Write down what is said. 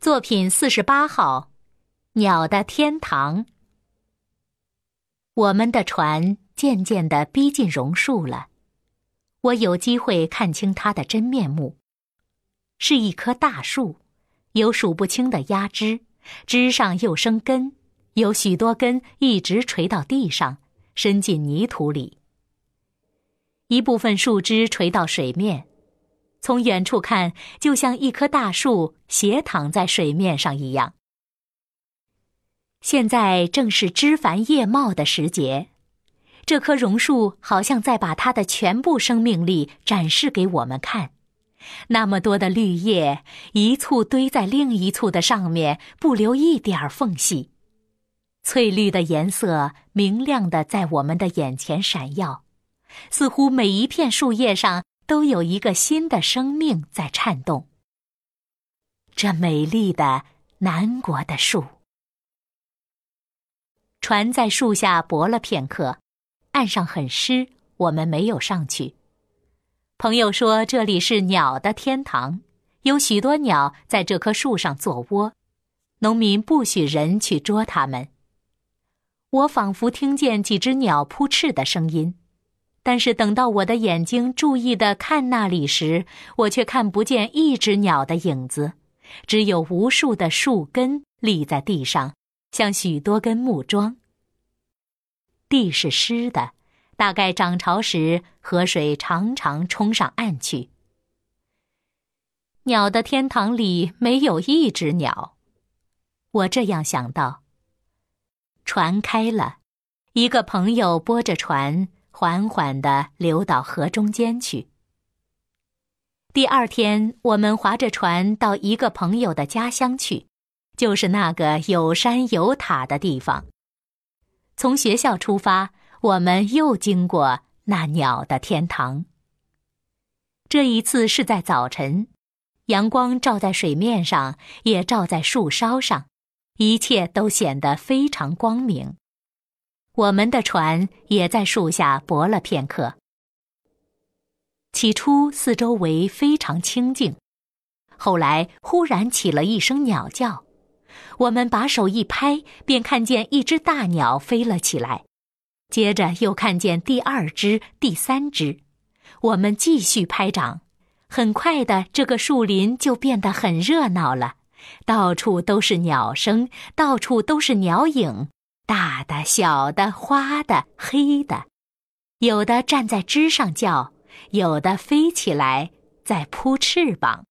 作品四十八号，鸟的天堂。我们的船渐渐地逼近榕树了，我有机会看清它的真面目，是一棵大树，有数不清的压枝，枝上又生根，有许多根一直垂到地上，伸进泥土里。一部分树枝垂到水面。从远处看，就像一棵大树斜躺在水面上一样。现在正是枝繁叶茂的时节，这棵榕树好像在把它的全部生命力展示给我们看。那么多的绿叶，一簇堆在另一簇的上面，不留一点儿缝隙。翠绿的颜色明亮的在我们的眼前闪耀，似乎每一片树叶上。都有一个新的生命在颤动。这美丽的南国的树，船在树下泊了片刻，岸上很湿，我们没有上去。朋友说这里是鸟的天堂，有许多鸟在这棵树上做窝，农民不许人去捉它们。我仿佛听见几只鸟扑翅的声音。但是等到我的眼睛注意的看那里时，我却看不见一只鸟的影子，只有无数的树根立在地上，像许多根木桩。地是湿的，大概涨潮时河水常常冲上岸去。鸟的天堂里没有一只鸟，我这样想到。船开了，一个朋友拨着船。缓缓地流到河中间去。第二天，我们划着船到一个朋友的家乡去，就是那个有山有塔的地方。从学校出发，我们又经过那鸟的天堂。这一次是在早晨，阳光照在水面上，也照在树梢上，一切都显得非常光明。我们的船也在树下泊了片刻。起初四周围非常清静，后来忽然起了一声鸟叫，我们把手一拍，便看见一只大鸟飞了起来，接着又看见第二只、第三只，我们继续拍掌，很快的，这个树林就变得很热闹了，到处都是鸟声，到处都是鸟影。大的、小的、花的、黑的，有的站在枝上叫，有的飞起来在扑翅膀。